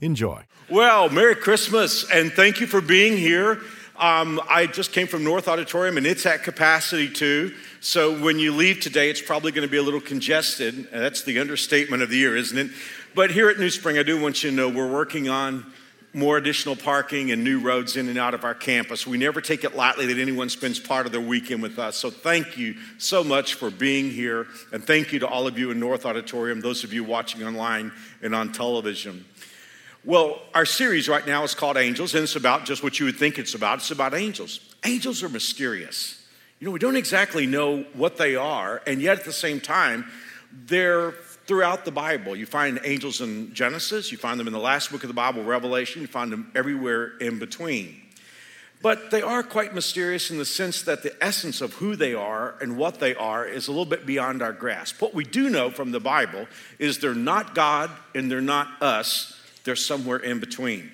Enjoy. Well, Merry Christmas, and thank you for being here. Um, I just came from North Auditorium, and it's at capacity too. So when you leave today, it's probably going to be a little congested. That's the understatement of the year, isn't it? But here at New Spring, I do want you to know we're working on more additional parking and new roads in and out of our campus. We never take it lightly that anyone spends part of their weekend with us. So thank you so much for being here. And thank you to all of you in North Auditorium, those of you watching online and on television. Well, our series right now is called Angels, and it's about just what you would think it's about. It's about angels. Angels are mysterious. You know, we don't exactly know what they are, and yet at the same time, they're throughout the Bible. You find angels in Genesis, you find them in the last book of the Bible, Revelation, you find them everywhere in between. But they are quite mysterious in the sense that the essence of who they are and what they are is a little bit beyond our grasp. What we do know from the Bible is they're not God and they're not us they're somewhere in between.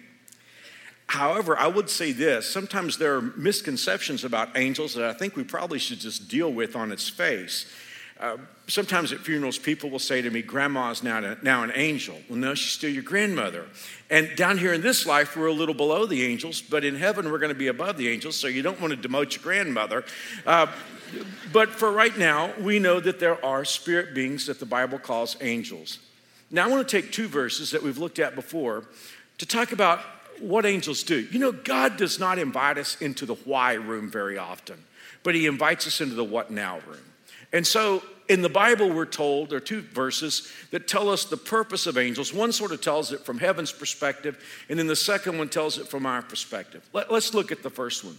However, I would say this sometimes there are misconceptions about angels that I think we probably should just deal with on its face. Uh, sometimes at funerals, people will say to me, Grandma's now, now an angel. Well, no, she's still your grandmother. And down here in this life, we're a little below the angels, but in heaven, we're going to be above the angels, so you don't want to demote your grandmother. Uh, but for right now, we know that there are spirit beings that the Bible calls angels. Now, I want to take two verses that we've looked at before to talk about what angels do. You know, God does not invite us into the why room very often, but He invites us into the what now room. And so in the Bible, we're told there are two verses that tell us the purpose of angels. One sort of tells it from heaven's perspective, and then the second one tells it from our perspective. Let, us look at the first one.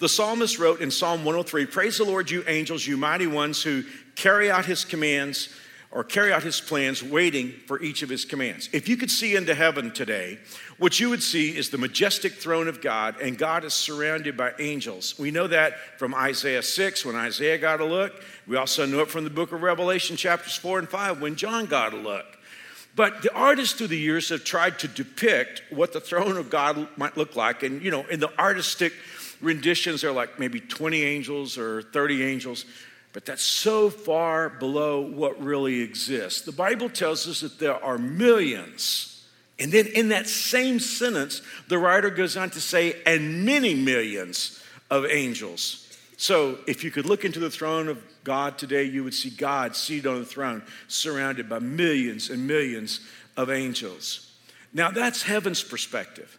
The psalmist wrote in Psalm 103 Praise the Lord, you angels, you mighty ones who carry out his commands or carry out his plans, waiting for each of his commands. If you could see into heaven today, what you would see is the majestic throne of God, and God is surrounded by angels. We know that from Isaiah 6 when Isaiah got a look. We also know it from the book of Revelation, chapters 4 and 5, when John got a look. But the artists through the years have tried to depict what the throne of God might look like. And, you know, in the artistic renditions, there are like maybe 20 angels or 30 angels but that's so far below what really exists. The Bible tells us that there are millions. And then in that same sentence, the writer goes on to say, and many millions of angels. So if you could look into the throne of God today, you would see God seated on the throne, surrounded by millions and millions of angels. Now that's heaven's perspective.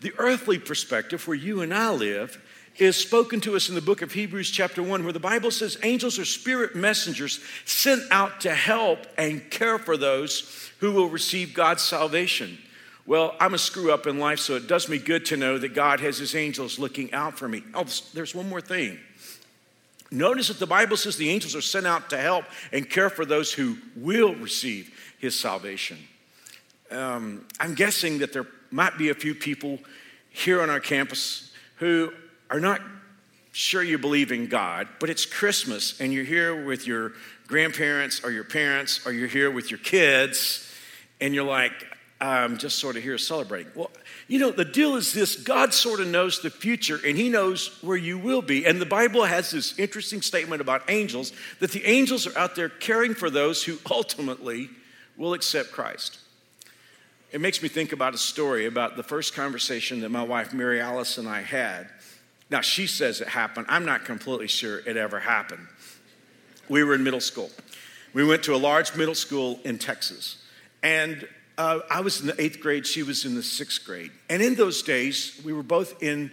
The earthly perspective, where you and I live, is spoken to us in the book of Hebrews, chapter 1, where the Bible says angels are spirit messengers sent out to help and care for those who will receive God's salvation. Well, I'm a screw up in life, so it does me good to know that God has his angels looking out for me. Oh, there's one more thing. Notice that the Bible says the angels are sent out to help and care for those who will receive his salvation. Um, I'm guessing that there might be a few people here on our campus who are not sure you believe in God, but it's Christmas and you're here with your grandparents or your parents or you're here with your kids and you're like, I'm just sort of here celebrating. Well, you know, the deal is this God sort of knows the future and He knows where you will be. And the Bible has this interesting statement about angels that the angels are out there caring for those who ultimately will accept Christ. It makes me think about a story about the first conversation that my wife Mary Alice and I had now, she says it happened. I'm not completely sure it ever happened. We were in middle school. We went to a large middle school in Texas. And uh, I was in the eighth grade, she was in the sixth grade. And in those days, we were both in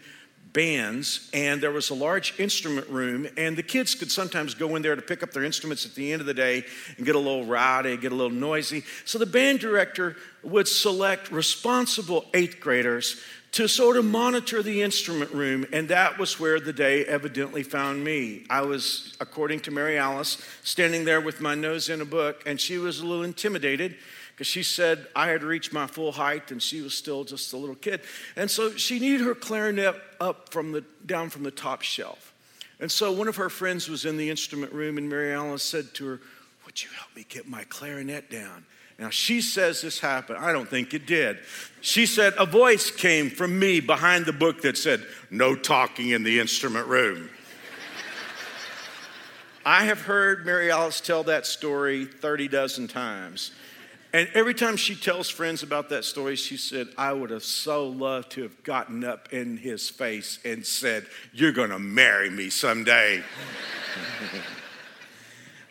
bands, and there was a large instrument room, and the kids could sometimes go in there to pick up their instruments at the end of the day and get a little rowdy, get a little noisy. So the band director would select responsible eighth graders to sort of monitor the instrument room, and that was where the day evidently found me. I was, according to Mary Alice, standing there with my nose in a book, and she was a little intimidated because she said I had reached my full height and she was still just a little kid. And so she needed her clarinet up from the, down from the top shelf. And so one of her friends was in the instrument room, and Mary Alice said to her, Would you help me get my clarinet down? Now, she says this happened. I don't think it did. She said, A voice came from me behind the book that said, No talking in the instrument room. I have heard Mary Alice tell that story 30 dozen times. And every time she tells friends about that story, she said, I would have so loved to have gotten up in his face and said, You're going to marry me someday.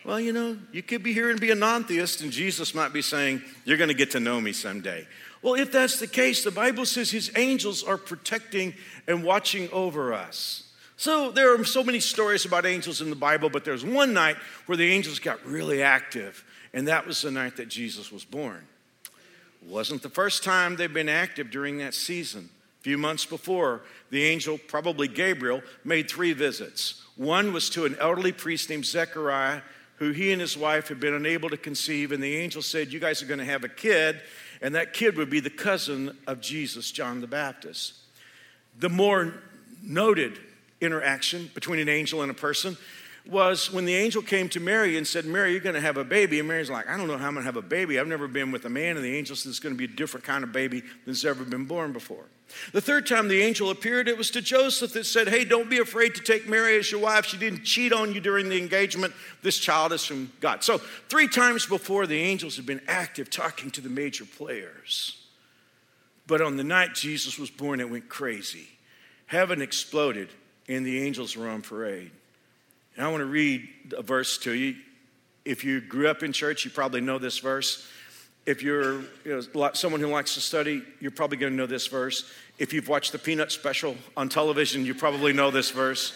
well, you know, you could be here and be a non theist, and Jesus might be saying, You're going to get to know me someday. Well, if that's the case, the Bible says his angels are protecting and watching over us. So there are so many stories about angels in the Bible, but there's one night where the angels got really active, and that was the night that Jesus was born. It wasn't the first time they've been active during that season. A few months before, the angel, probably Gabriel, made three visits. One was to an elderly priest named Zechariah, who he and his wife had been unable to conceive, and the angel said, You guys are going to have a kid, and that kid would be the cousin of Jesus, John the Baptist. The more noted interaction between an angel and a person was when the angel came to Mary and said, Mary, you're going to have a baby. And Mary's like, I don't know how I'm going to have a baby. I've never been with a man. And the angel said, It's going to be a different kind of baby than's ever been born before. The third time the angel appeared, it was to Joseph that said, Hey, don't be afraid to take Mary as your wife. She didn't cheat on you during the engagement. This child is from God. So, three times before, the angels had been active talking to the major players. But on the night Jesus was born, it went crazy. Heaven exploded and the angels were on parade. And I want to read a verse to you. If you grew up in church, you probably know this verse. If you're you know, someone who likes to study, you're probably going to know this verse. If you've watched the Peanut special on television, you probably know this verse.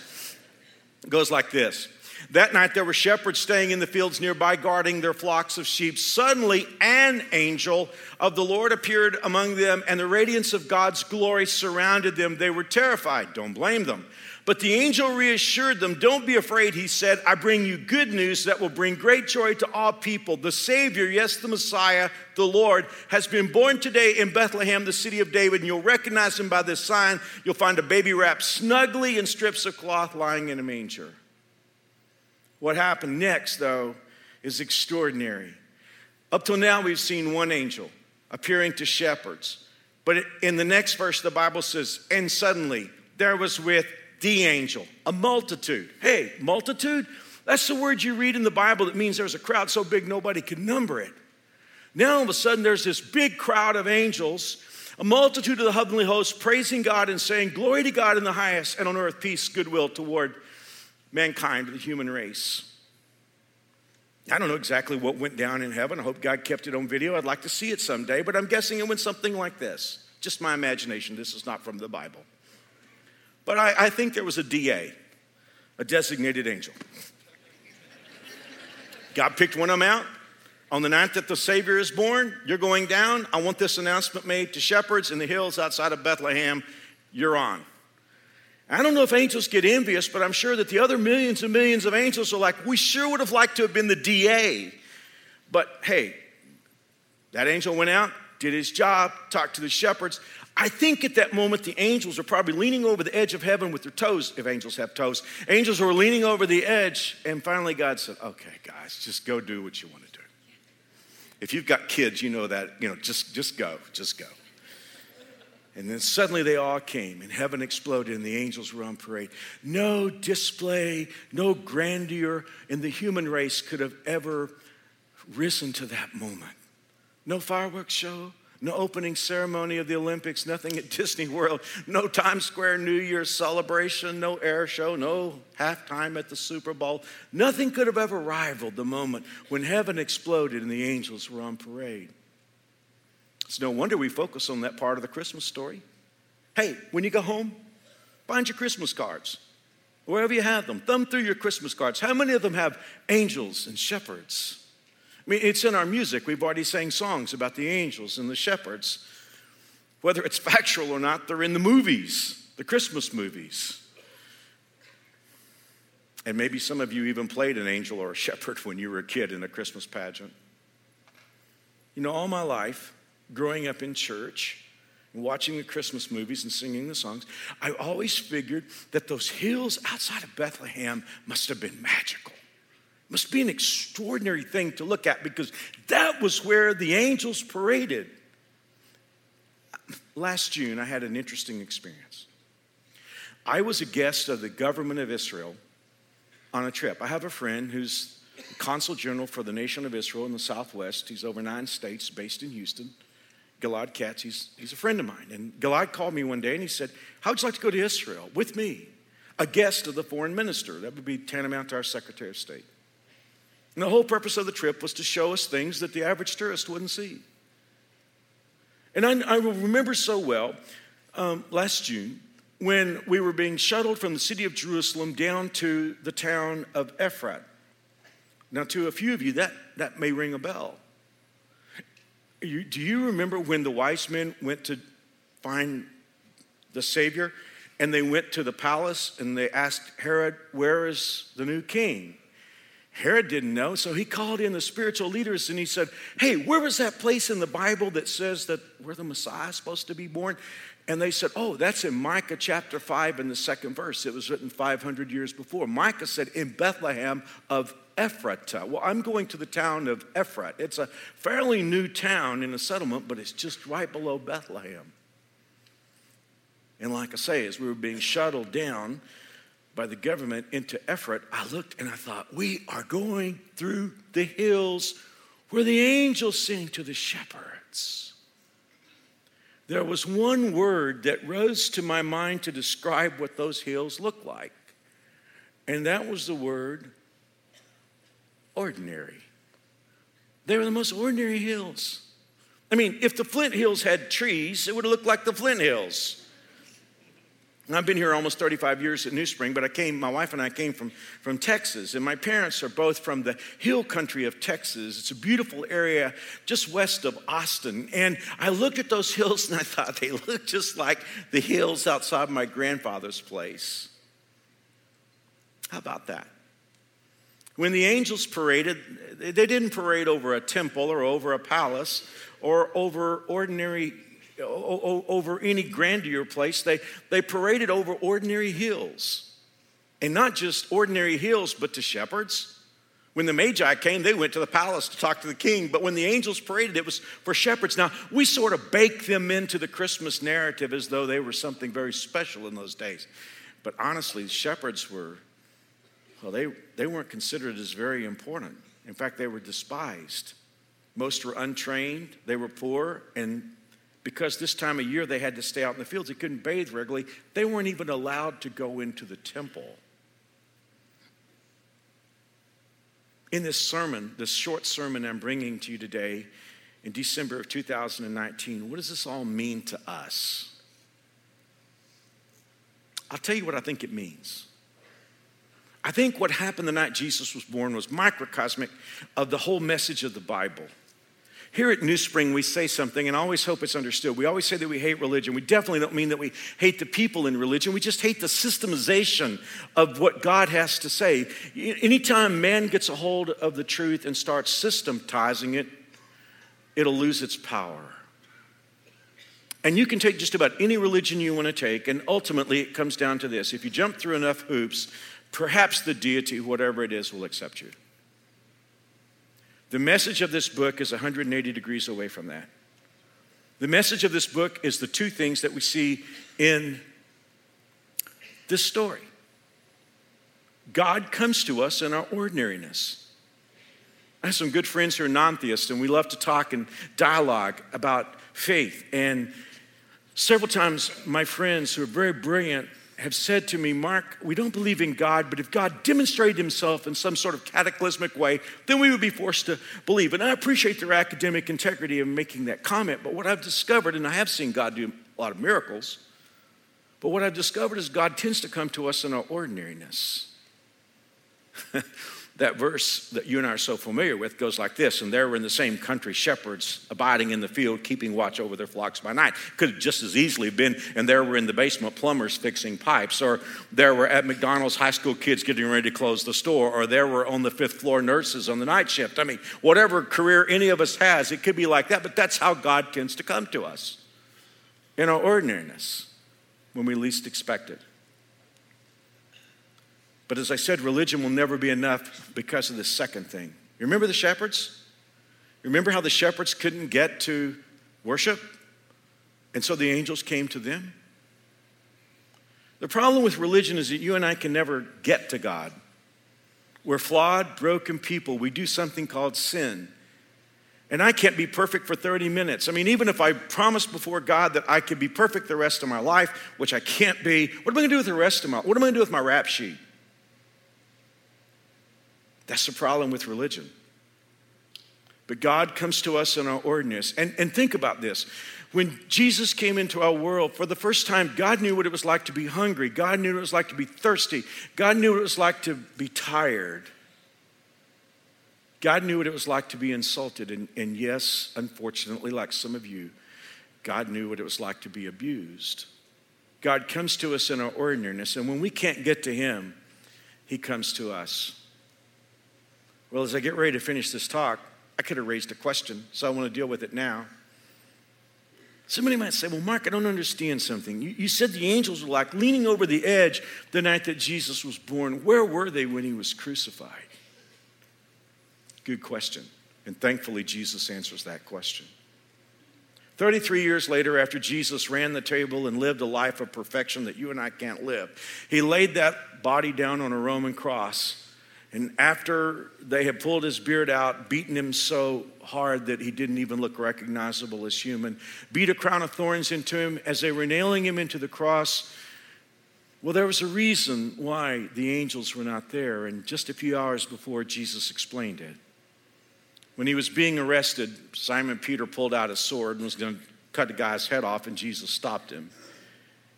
It goes like this That night there were shepherds staying in the fields nearby, guarding their flocks of sheep. Suddenly, an angel of the Lord appeared among them, and the radiance of God's glory surrounded them. They were terrified. Don't blame them. But the angel reassured them, Don't be afraid, he said. I bring you good news that will bring great joy to all people. The Savior, yes, the Messiah, the Lord, has been born today in Bethlehem, the city of David, and you'll recognize him by this sign. You'll find a baby wrapped snugly in strips of cloth lying in a manger. What happened next, though, is extraordinary. Up till now, we've seen one angel appearing to shepherds. But in the next verse, the Bible says, And suddenly there was with the angel, a multitude. Hey, multitude? That's the word you read in the Bible that means there's a crowd so big nobody can number it. Now all of a sudden there's this big crowd of angels, a multitude of the heavenly hosts praising God and saying, Glory to God in the highest, and on earth peace, goodwill toward mankind, the human race. I don't know exactly what went down in heaven. I hope God kept it on video. I'd like to see it someday, but I'm guessing it went something like this. Just my imagination. This is not from the Bible. But I, I think there was a DA, a designated angel. God picked one of them out. On the night that the Savior is born, you're going down. I want this announcement made to shepherds in the hills outside of Bethlehem. You're on. I don't know if angels get envious, but I'm sure that the other millions and millions of angels are like, we sure would have liked to have been the DA. But hey, that angel went out, did his job, talked to the shepherds. I think at that moment the angels are probably leaning over the edge of heaven with their toes, if angels have toes. Angels were leaning over the edge, and finally God said, Okay, guys, just go do what you want to do. If you've got kids, you know that, you know, just, just go, just go. And then suddenly they all came, and heaven exploded, and the angels were on parade. No display, no grandeur in the human race could have ever risen to that moment. No fireworks show, no opening ceremony of the Olympics, nothing at Disney World, no Times Square New Year's celebration, no air show, no halftime at the Super Bowl. Nothing could have ever rivaled the moment when heaven exploded and the angels were on parade. It's no wonder we focus on that part of the Christmas story. Hey, when you go home, find your Christmas cards. Wherever you have them, thumb through your Christmas cards. How many of them have angels and shepherds? I mean, it's in our music. We've already sang songs about the angels and the shepherds. Whether it's factual or not, they're in the movies, the Christmas movies. And maybe some of you even played an angel or a shepherd when you were a kid in a Christmas pageant. You know, all my life, growing up in church, watching the Christmas movies and singing the songs, I always figured that those hills outside of Bethlehem must have been magical. Must be an extraordinary thing to look at because that was where the angels paraded. Last June, I had an interesting experience. I was a guest of the government of Israel on a trip. I have a friend who's consul general for the nation of Israel in the Southwest. He's over nine states, based in Houston. Gilad Katz, he's, he's a friend of mine. And Gilad called me one day and he said, How would you like to go to Israel with me? A guest of the foreign minister. That would be tantamount to our Secretary of State. And the whole purpose of the trip was to show us things that the average tourist wouldn't see. And I, I remember so well um, last June when we were being shuttled from the city of Jerusalem down to the town of Ephrat. Now, to a few of you, that, that may ring a bell. You, do you remember when the wise men went to find the Savior and they went to the palace and they asked Herod, Where is the new king? Herod didn't know, so he called in the spiritual leaders and he said, Hey, where was that place in the Bible that says that where the Messiah is supposed to be born? And they said, Oh, that's in Micah chapter 5 in the second verse. It was written 500 years before. Micah said, In Bethlehem of Ephratah. Well, I'm going to the town of Ephrat. It's a fairly new town in a settlement, but it's just right below Bethlehem. And like I say, as we were being shuttled down by the government into Ephrat, I looked and I thought, we are going through the hills where the angels sing to the shepherds. There was one word that rose to my mind to describe what those hills look like, and that was the word ordinary. They were the most ordinary hills. I mean, if the Flint Hills had trees, it would have looked like the Flint Hills. I've been here almost 35 years at New Spring, but I came, my wife and I came from, from Texas, and my parents are both from the hill country of Texas. It's a beautiful area just west of Austin. And I looked at those hills and I thought they look just like the hills outside my grandfather's place. How about that? When the angels paraded, they didn't parade over a temple or over a palace or over ordinary over any grandeur place. They, they paraded over ordinary hills. And not just ordinary hills, but to shepherds. When the Magi came, they went to the palace to talk to the king. But when the angels paraded, it was for shepherds. Now, we sort of bake them into the Christmas narrative as though they were something very special in those days. But honestly, shepherds were, well, they, they weren't considered as very important. In fact, they were despised. Most were untrained, they were poor, and because this time of year they had to stay out in the fields. They couldn't bathe regularly. They weren't even allowed to go into the temple. In this sermon, this short sermon I'm bringing to you today in December of 2019, what does this all mean to us? I'll tell you what I think it means. I think what happened the night Jesus was born was microcosmic of the whole message of the Bible. Here at New Spring, we say something, and I always hope it's understood. We always say that we hate religion. We definitely don't mean that we hate the people in religion. We just hate the systemization of what God has to say. Anytime man gets a hold of the truth and starts systematizing it, it'll lose its power. And you can take just about any religion you want to take, and ultimately it comes down to this if you jump through enough hoops, perhaps the deity, whatever it is, will accept you. The message of this book is 180 degrees away from that. The message of this book is the two things that we see in this story God comes to us in our ordinariness. I have some good friends who are non theists, and we love to talk and dialogue about faith. And several times, my friends who are very brilliant have said to me, Mark, we don't believe in God, but if God demonstrated himself in some sort of cataclysmic way, then we would be forced to believe. And I appreciate their academic integrity in making that comment, but what I've discovered, and I have seen God do a lot of miracles, but what I've discovered is God tends to come to us in our ordinariness. that verse that you and I are so familiar with goes like this And there were in the same country shepherds abiding in the field, keeping watch over their flocks by night. Could have just as easily been, and there were in the basement plumbers fixing pipes, or there were at McDonald's high school kids getting ready to close the store, or there were on the fifth floor nurses on the night shift. I mean, whatever career any of us has, it could be like that, but that's how God tends to come to us in our ordinariness when we least expect it. But as I said, religion will never be enough because of the second thing. You remember the shepherds? Remember how the shepherds couldn't get to worship? And so the angels came to them? The problem with religion is that you and I can never get to God. We're flawed, broken people. We do something called sin. And I can't be perfect for 30 minutes. I mean, even if I promise before God that I could be perfect the rest of my life, which I can't be, what am I gonna do with the rest of my what am I gonna do with my rap sheet? That's the problem with religion. But God comes to us in our ordinance. And, and think about this. When Jesus came into our world, for the first time, God knew what it was like to be hungry. God knew what it was like to be thirsty. God knew what it was like to be tired. God knew what it was like to be insulted. And, and yes, unfortunately, like some of you, God knew what it was like to be abused. God comes to us in our ordinariness. And when we can't get to Him, He comes to us. Well, as I get ready to finish this talk, I could have raised a question, so I want to deal with it now. Somebody might say, Well, Mark, I don't understand something. You, you, said the angels were like leaning over the edge the night that Jesus was born. Where were they when he was crucified? Good question. And thankfully, Jesus answers that question. 33 years later, after Jesus ran the table and lived a life of perfection that you and I can't live, he laid that body down on a Roman cross and after they had pulled his beard out, beaten him so hard that he didn't even look recognizable as human, beat a crown of thorns into him as they were nailing him into the cross. Well, there was a reason why the angels were not there, and just a few hours before Jesus explained it. When he was being arrested, Simon Peter pulled out his sword and was going to cut the guy's head off, and Jesus stopped him.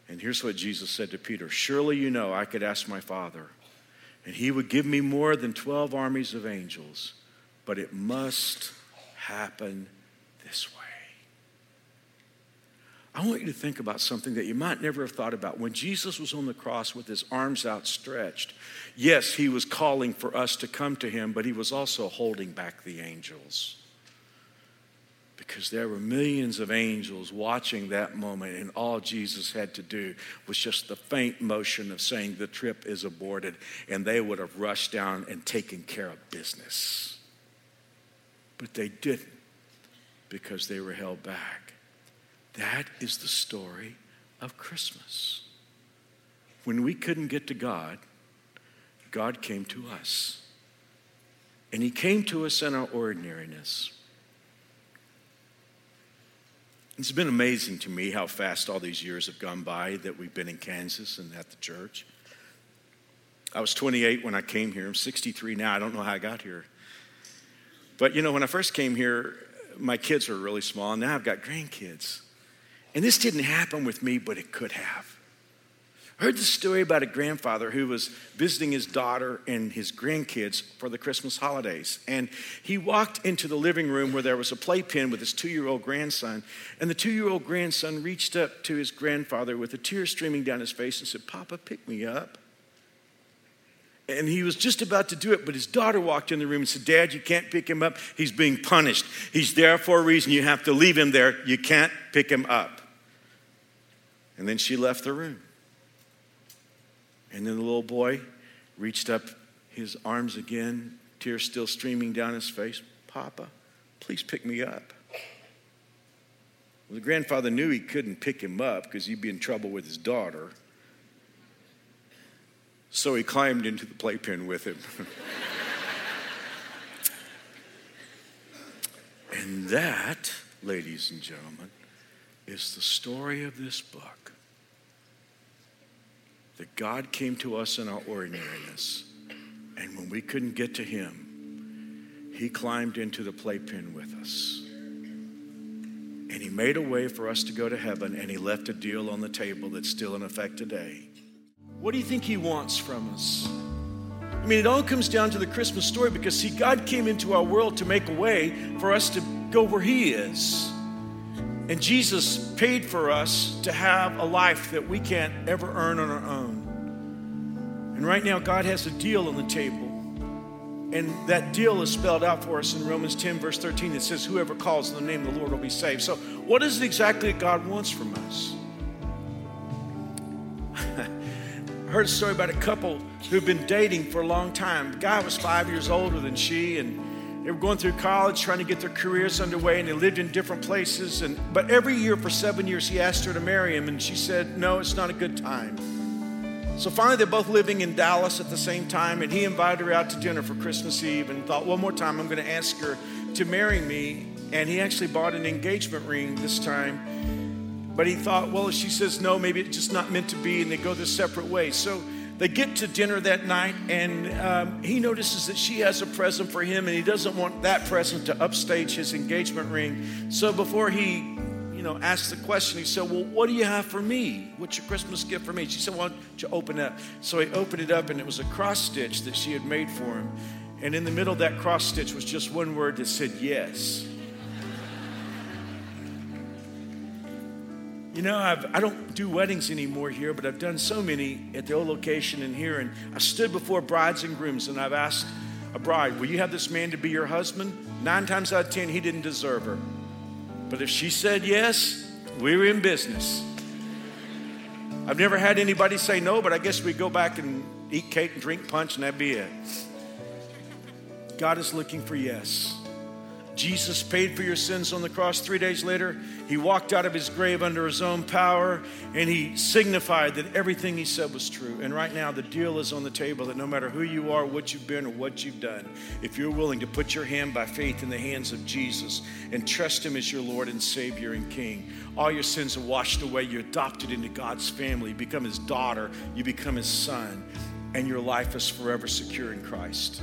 And here's what Jesus said to Peter Surely you know I could ask my Father and he would give me more than 12 armies of angels, but it must happen this way. I want you to think about something that you might never have thought about. When Jesus was on the cross with his arms outstretched, yes, he was calling for us to come to him, but he was also holding back the angels because there were millions of angels watching that moment, and all Jesus had to do was just the faint motion of saying the trip is aborted, and they would have rushed down and taken care of business. But they didn't because they were held back. That is the story of Christmas. When we couldn't get to God, God came to us. And He came to us in our ordinariness. It's been amazing to me how fast all these years have gone by that we've been in Kansas and at the church. I was 28 when I came here. I'm 63 now. I don't know how I got here. But you know, when I first came here, my kids were really small, and now I've got grandkids. And this didn't happen with me, but it could have. Heard the story about a grandfather who was visiting his daughter and his grandkids for the Christmas holidays. And he walked into the living room where there was a playpen with his two year old grandson. And the two year old grandson reached up to his grandfather with a tear streaming down his face and said, Papa, pick me up. And he was just about to do it, but his daughter walked in the room and said, Dad, you can't pick him up. He's being punished. He's there for a reason. You have to leave him there. You can't pick him up. And then she left the room. And then the little boy reached up his arms again, tears still streaming down his face. Papa, please pick me up. Well, the grandfather knew he couldn't pick him up because he'd be in trouble with his daughter. So he climbed into the playpen with him. and that, ladies and gentlemen, is the story of this book that God came to us in our ordinariness. And when we couldn't get to Him, He climbed into the playpen with us. And He made a way for us to go to heaven, and He left a deal on the table that's still in effect today. What do you think He wants from us? I mean, it all comes down to the Christmas story because, see, God came into our world to make a way for us to go where He is. And Jesus paid for us to have a life that we can't ever earn on our own. And right now, God has a deal on the table. And that deal is spelled out for us in Romans 10, verse 13. It says, Whoever calls on the name of the Lord will be saved. So, what is it exactly that God wants from us? I heard a story about a couple who've been dating for a long time. The guy was five years older than she, and they were going through college trying to get their careers underway, and they lived in different places. And but every year for seven years, he asked her to marry him, and she said, No, it's not a good time. So finally, they're both living in Dallas at the same time, and he invited her out to dinner for Christmas Eve and thought, one more time, I'm going to ask her to marry me. And he actually bought an engagement ring this time. But he thought, well, if she says no, maybe it's just not meant to be, and they go their separate ways. So they get to dinner that night, and um, he notices that she has a present for him, and he doesn't want that present to upstage his engagement ring. So before he you know, asked the question. He said, Well, what do you have for me? What's your Christmas gift for me? She said, Why don't you open it up? So he opened it up, and it was a cross stitch that she had made for him. And in the middle of that cross stitch was just one word that said, Yes. You know, I've, I do not do weddings anymore here, but I've done so many at the old location in here. And I stood before brides and grooms and I've asked a bride, Will you have this man to be your husband? Nine times out of ten, he didn't deserve her. But if she said yes, we were in business. I've never had anybody say no, but I guess we go back and eat cake and drink punch, and that'd be it. God is looking for yes. Jesus paid for your sins on the cross. Three days later, he walked out of his grave under his own power and he signified that everything he said was true. And right now, the deal is on the table that no matter who you are, what you've been, or what you've done, if you're willing to put your hand by faith in the hands of Jesus and trust him as your Lord and Savior and King, all your sins are washed away. You're adopted into God's family. You become his daughter, you become his son, and your life is forever secure in Christ.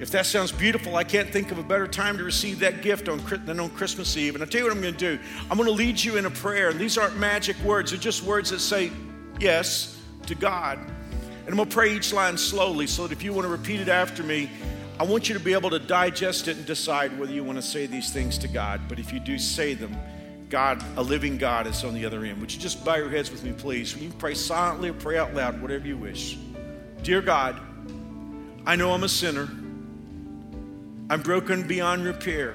If that sounds beautiful, I can't think of a better time to receive that gift on, than on Christmas Eve. And I'll tell you what I'm going to do. I'm going to lead you in a prayer. And these aren't magic words, they're just words that say yes to God. And I'm going to pray each line slowly so that if you want to repeat it after me, I want you to be able to digest it and decide whether you want to say these things to God. But if you do say them, God, a living God, is on the other end. Would you just bow your heads with me, please? You pray silently or pray out loud, whatever you wish. Dear God, I know I'm a sinner. I'm broken beyond repair,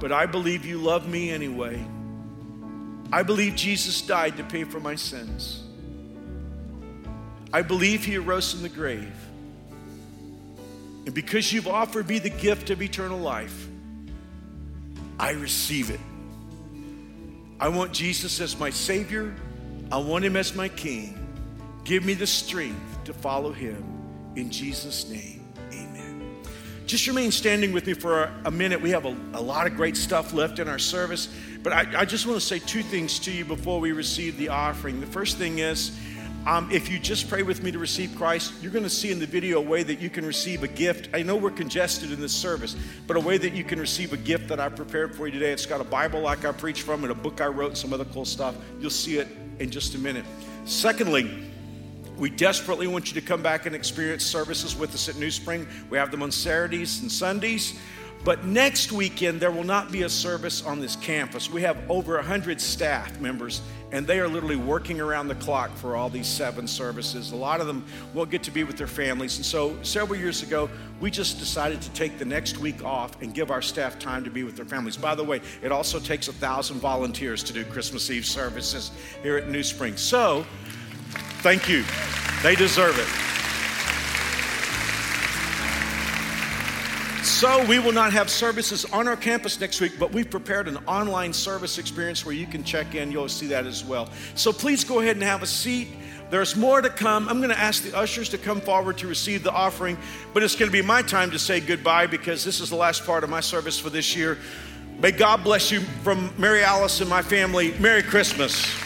but I believe you love me anyway. I believe Jesus died to pay for my sins. I believe he arose from the grave. And because you've offered me the gift of eternal life, I receive it. I want Jesus as my Savior. I want Him as my King. Give me the strength to follow Him. In Jesus' name. Just remain standing with me for a, minute. We have a, a, lot of great stuff left in our service, but I, I, just want to say two things to you before we receive the offering. The first thing is, um, if you just pray with me to receive Christ, you're going to see in the video a way that you can receive a gift. I know we're congested in this service, but a way that you can receive a gift that I prepared for you today. It's got a Bible like I preached from and a book I wrote, some other cool stuff. You'll see it in just a minute. Secondly, we desperately want you to come back and experience services with us at New Spring. We have them on Saturdays and Sundays. But next weekend, there will not be a service on this campus. We have over 100 staff members, and they are literally working around the clock for all these seven services. A lot of them will get to be with their families. And so, several years ago, we just decided to take the next week off and give our staff time to be with their families. By the way, it also takes a thousand volunteers to do Christmas Eve services here at New Spring. So, Thank you. They deserve it. So, we will not have services on our campus next week, but we've prepared an online service experience where you can check in. You'll see that as well. So, please go ahead and have a seat. There's more to come. I'm going to ask the ushers to come forward to receive the offering, but it's going to be my time to say goodbye because this is the last part of my service for this year. May God bless you from Mary Alice and my family. Merry Christmas.